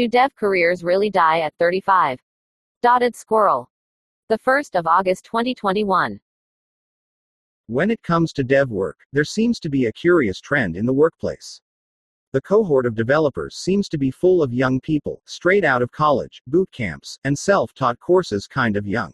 Do dev careers really die at 35? Dotted Squirrel. The 1st of August 2021. When it comes to dev work, there seems to be a curious trend in the workplace. The cohort of developers seems to be full of young people, straight out of college, boot camps, and self taught courses, kind of young.